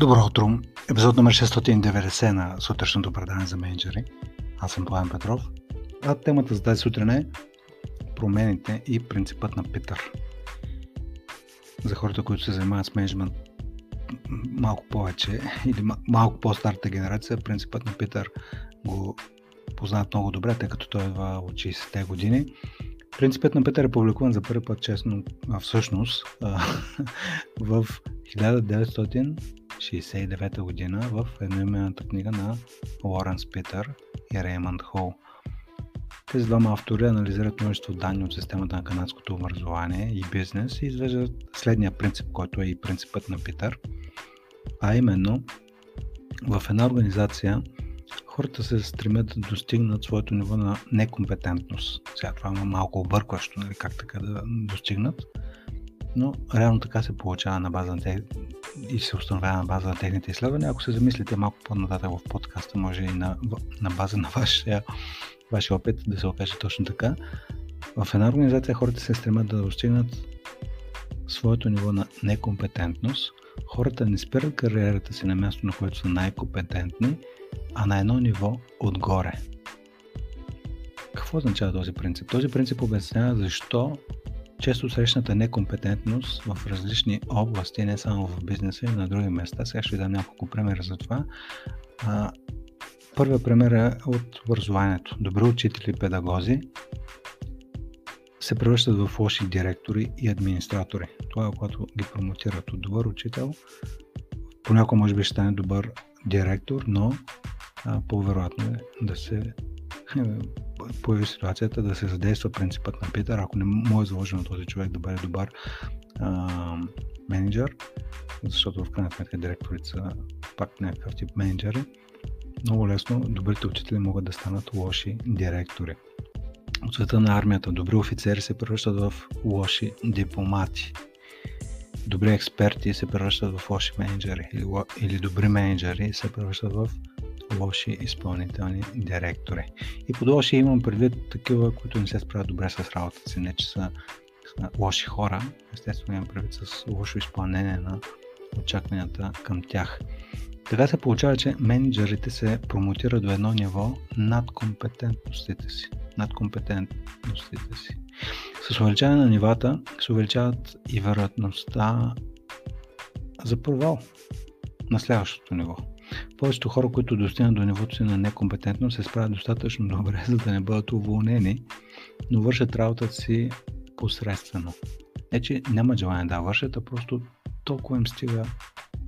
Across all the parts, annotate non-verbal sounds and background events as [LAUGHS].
Добро утро! Епизод номер 690 на сутрешното предание за менеджери. Аз съм Пламен Петров. А темата за тази сутрин е промените и принципът на Питър. За хората, които се занимават с менеджмент малко повече или малко по-старата генерация, принципът на Питър го познават много добре, тъй като той идва от 60-те години. Принципът на Питър е публикуван за първи път, честно, а всъщност, [LAUGHS] в 1969 година в едноименната книга на Лоренс Питър и Реймонд Хол. Тези двама автори анализират множество данни от системата на канадското образование и бизнес и извеждат следния принцип, който е и принципът на Питър, а именно в една организация хората се стремят да достигнат своето ниво на некомпетентност. Сега това е малко объркващо, нали, как така да достигнат, но реално така се получава на база на и се установява на база на техните изследвания. Ако се замислите малко по-нататък в подкаста, може и на, на база на вашия, вашия опит да се окаже точно така. В една организация хората се стремят да достигнат своето ниво на некомпетентност. Хората не спират кариерата си на място, на което са най-компетентни, а на едно ниво отгоре. Какво означава този принцип? Този принцип обяснява защо често срещната некомпетентност в различни области, не само в бизнеса и на други места. Сега ще ви дам няколко примера за това. Първият пример е от образованието. Добри учители и педагози се превръщат в лоши директори и администратори. Това е когато ги промотират от добър учител. Понякога може би ще стане добър директор, но по-вероятно е да се [LAUGHS] появи ситуацията да се задейства принципът на Питър, ако не може заложено този човек да бъде добър а, менеджер, защото в крайна сметка директорите са пак някакъв тип менеджери, много лесно добрите учители могат да станат лоши директори. От света на армията добри офицери се превръщат в лоши дипломати. Добри експерти се превръщат в лоши менеджери или, или добри менеджери се превръщат в лоши изпълнителни директори. И под лоши имам предвид такива, които не се справят добре с работата си, не че са, лоши хора, естествено имам предвид с лошо изпълнение на очакванията към тях. Така се получава, че менеджерите се промотират до едно ниво над компетентностите си. Над компетентностите си. С увеличаване на нивата се увеличават и вероятността за провал на следващото ниво. Повечето хора, които достигнат до нивото си на некомпетентност, се справят достатъчно добре, [LAUGHS] за да не бъдат уволнени, но вършат работата си посредствено. Не, че нямат желание да вършат, а просто толкова им стига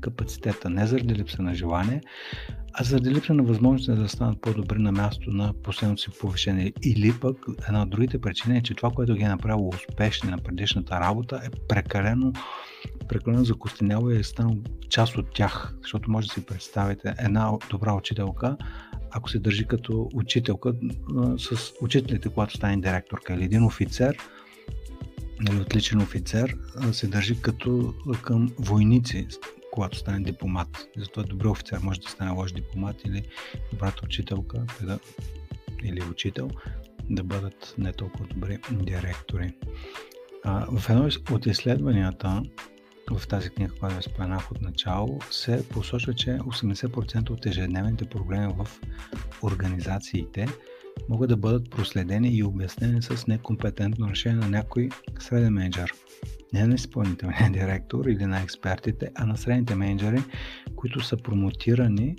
капацитета. Не заради липса на желание, а заради липса на възможност да станат по-добри на място на последното си повишение. Или пък една от другите причини е, че това, което ги е направило успешни на предишната работа е прекалено, прекалено закостеняло и е станало част от тях. Защото може да си представите една добра учителка, ако се държи като учителка с учителите, когато стане директорка или един офицер, или отличен офицер, се държи като към войници, когато стане дипломат. Затова добър офицер може да стане лош дипломат или добрата учителка или учител да бъдат не толкова добри директори. А, в едно от изследванията в тази книга, която ви споменах от начало, се посочва, че 80% от ежедневните проблеми в организациите могат да бъдат проследени и обяснени с некомпетентно решение на някой среден менеджер не на изпълнителния [LAUGHS] директор или на експертите, а на средните менеджери, които са промотирани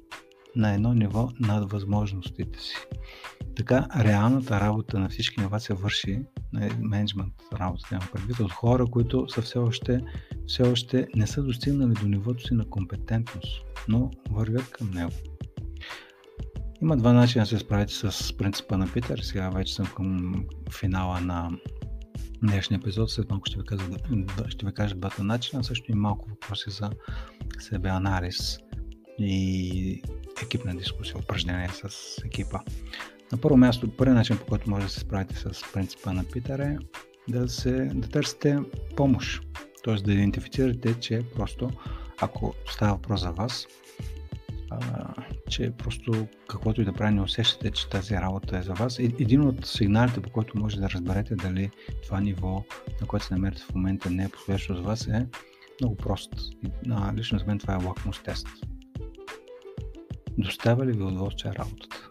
на едно ниво над възможностите си. Така, реалната работа на всички нива се върши, на менеджмент работа, няма предвид, от хора, които са все още, все още не са достигнали до нивото си на компетентност, но вървят към него. Има два начина да се справите с принципа на Питър. Сега вече съм към финала на днешния епизод. След малко ще ви, кажа, ще ви кажа двата начина, също и малко въпроси за себе анализ и екипна дискусия, упражнение с екипа. На първо място, първият начин, по който може да се справите с принципа на Питър е да, се, да търсите помощ. Т.е. да идентифицирате, че просто ако става въпрос за вас, че просто каквото и да прави не усещате, че тази работа е за вас. Един от сигналите, по който може да разберете дали това ниво, на което се намерите в момента не е подходящо за вас е много прост. А, лично за мен това е лакмус тест. Доставя ли ви удоволствие работата?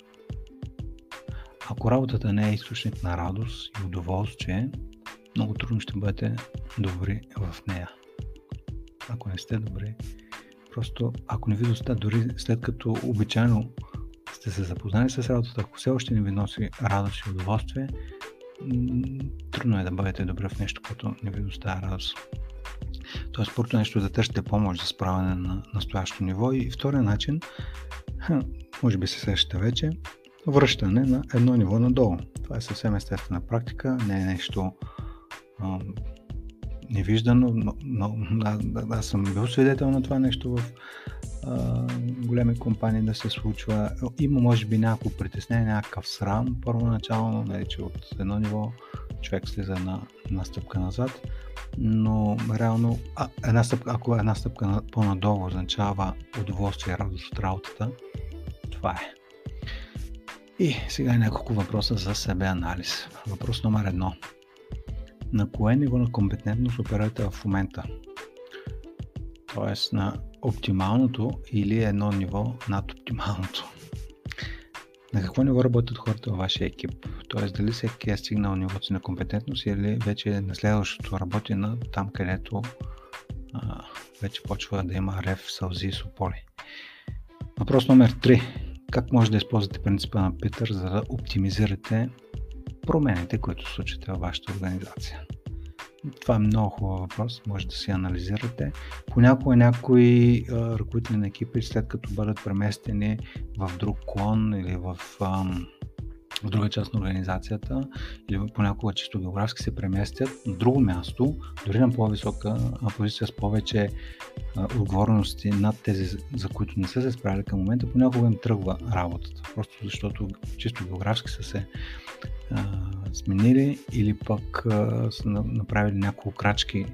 Ако работата не е източник на радост и удоволствие, много трудно ще бъдете добри в нея. Ако не сте добри, просто ако не ви доста, дори след като обичайно сте се запознали с работата, ако все още не ви носи радост и удоволствие, трудно е да бъдете добри в нещо, което не ви доставя радост. Тоест, първото нещо да търсите помощ за справяне на настоящо ниво и втория начин, може би се сещате вече, връщане на едно ниво надолу. Това е съвсем естествена практика, не е нещо невиждано, но, но аз, аз съм бил свидетел на това нещо в а, големи компании да се случва. Има може би някакво притеснение, някакъв срам първоначално, нали, че от едно ниво човек слиза на, на стъпка назад, но реално а, една стъпка, ако една стъпка по-надолу означава удоволствие и радост от работата, това е. И сега няколко въпроса за себе анализ. Въпрос номер едно. На кое ниво на компетентност оперирате в момента? Тоест на оптималното или едно ниво над оптималното. На какво ниво работят хората във вашия екип? Тоест дали всеки е стигнал нивото си на компетентност или вече на следващото работи на там, където а, вече почва да има рев, сълзи и сополи. Въпрос номер 3. Как може да използвате принципа на Питър, за да оптимизирате промените, които случите във вашата организация? Това е много хубав въпрос, може да си анализирате. Понякога някои а, ръководители на екипи, след като бъдат преместени в друг клон или в, а, в друга част на организацията, или понякога чисто географски се преместят на друго място, дори на по-висока позиция с повече а, отговорности над тези, за които не са се справили към момента, понякога им тръгва работата. Просто защото чисто географски са се сменили или пък са направили няколко крачки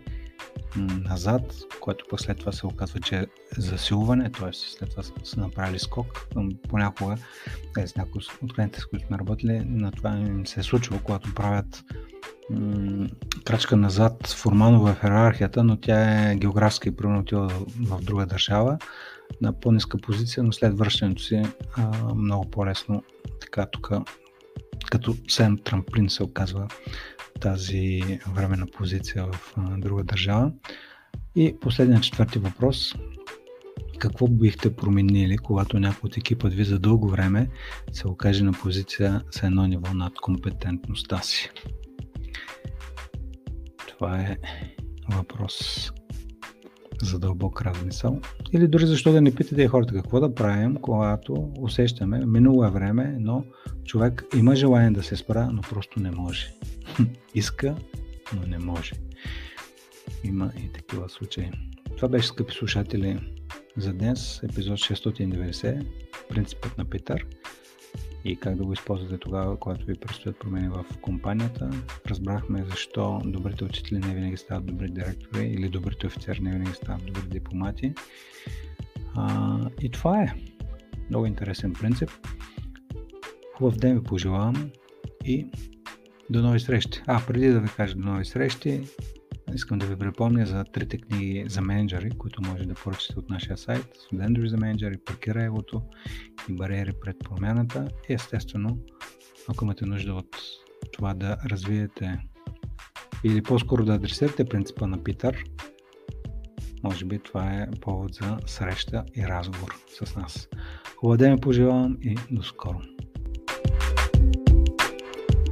назад, което пък след това се оказва, че е засилване, т.е. след това са направили скок. Понякога, е, с някои от клиентите, с които сме работили, на това им се е случило, когато правят м- крачка назад формално в иерархията, но тя е географска и примерно отива в друга държава на по-ниска позиция, но след връщането си а, много по-лесно така тук като сен трамплин се оказва тази временна позиция в друга държава. И последният четвърти въпрос. Какво бихте променили, когато някой от екипът ви за дълго време се окаже на позиция с едно ниво над компетентността си? Това е въпрос за дълбок размисъл. Или дори защо да не питате хората какво да правим, когато усещаме, минало е време, но човек има желание да се спра, но просто не може. [LAUGHS] Иска, но не може. Има и такива случаи. Това беше, скъпи слушатели, за днес, епизод 690, принципът на Питър и как да го използвате тогава, когато ви предстоят промени в компанията. Разбрахме защо добрите учители не винаги стават добри директори или добрите офицери не винаги стават добри дипломати. А, и това е много интересен принцип. Хубав ден ви пожелавам и до нови срещи. А, преди да ви кажа до нови срещи, искам да ви припомня за трите книги за менеджери, които може да поръчате от нашия сайт. Студентори за менеджери, Паркира егото и бариери пред промяната. И естествено, ако имате нужда от това да развиете или по-скоро да адресирате принципа на Питър, може би това е повод за среща и разговор с нас. Хубав ден пожелавам и до скоро!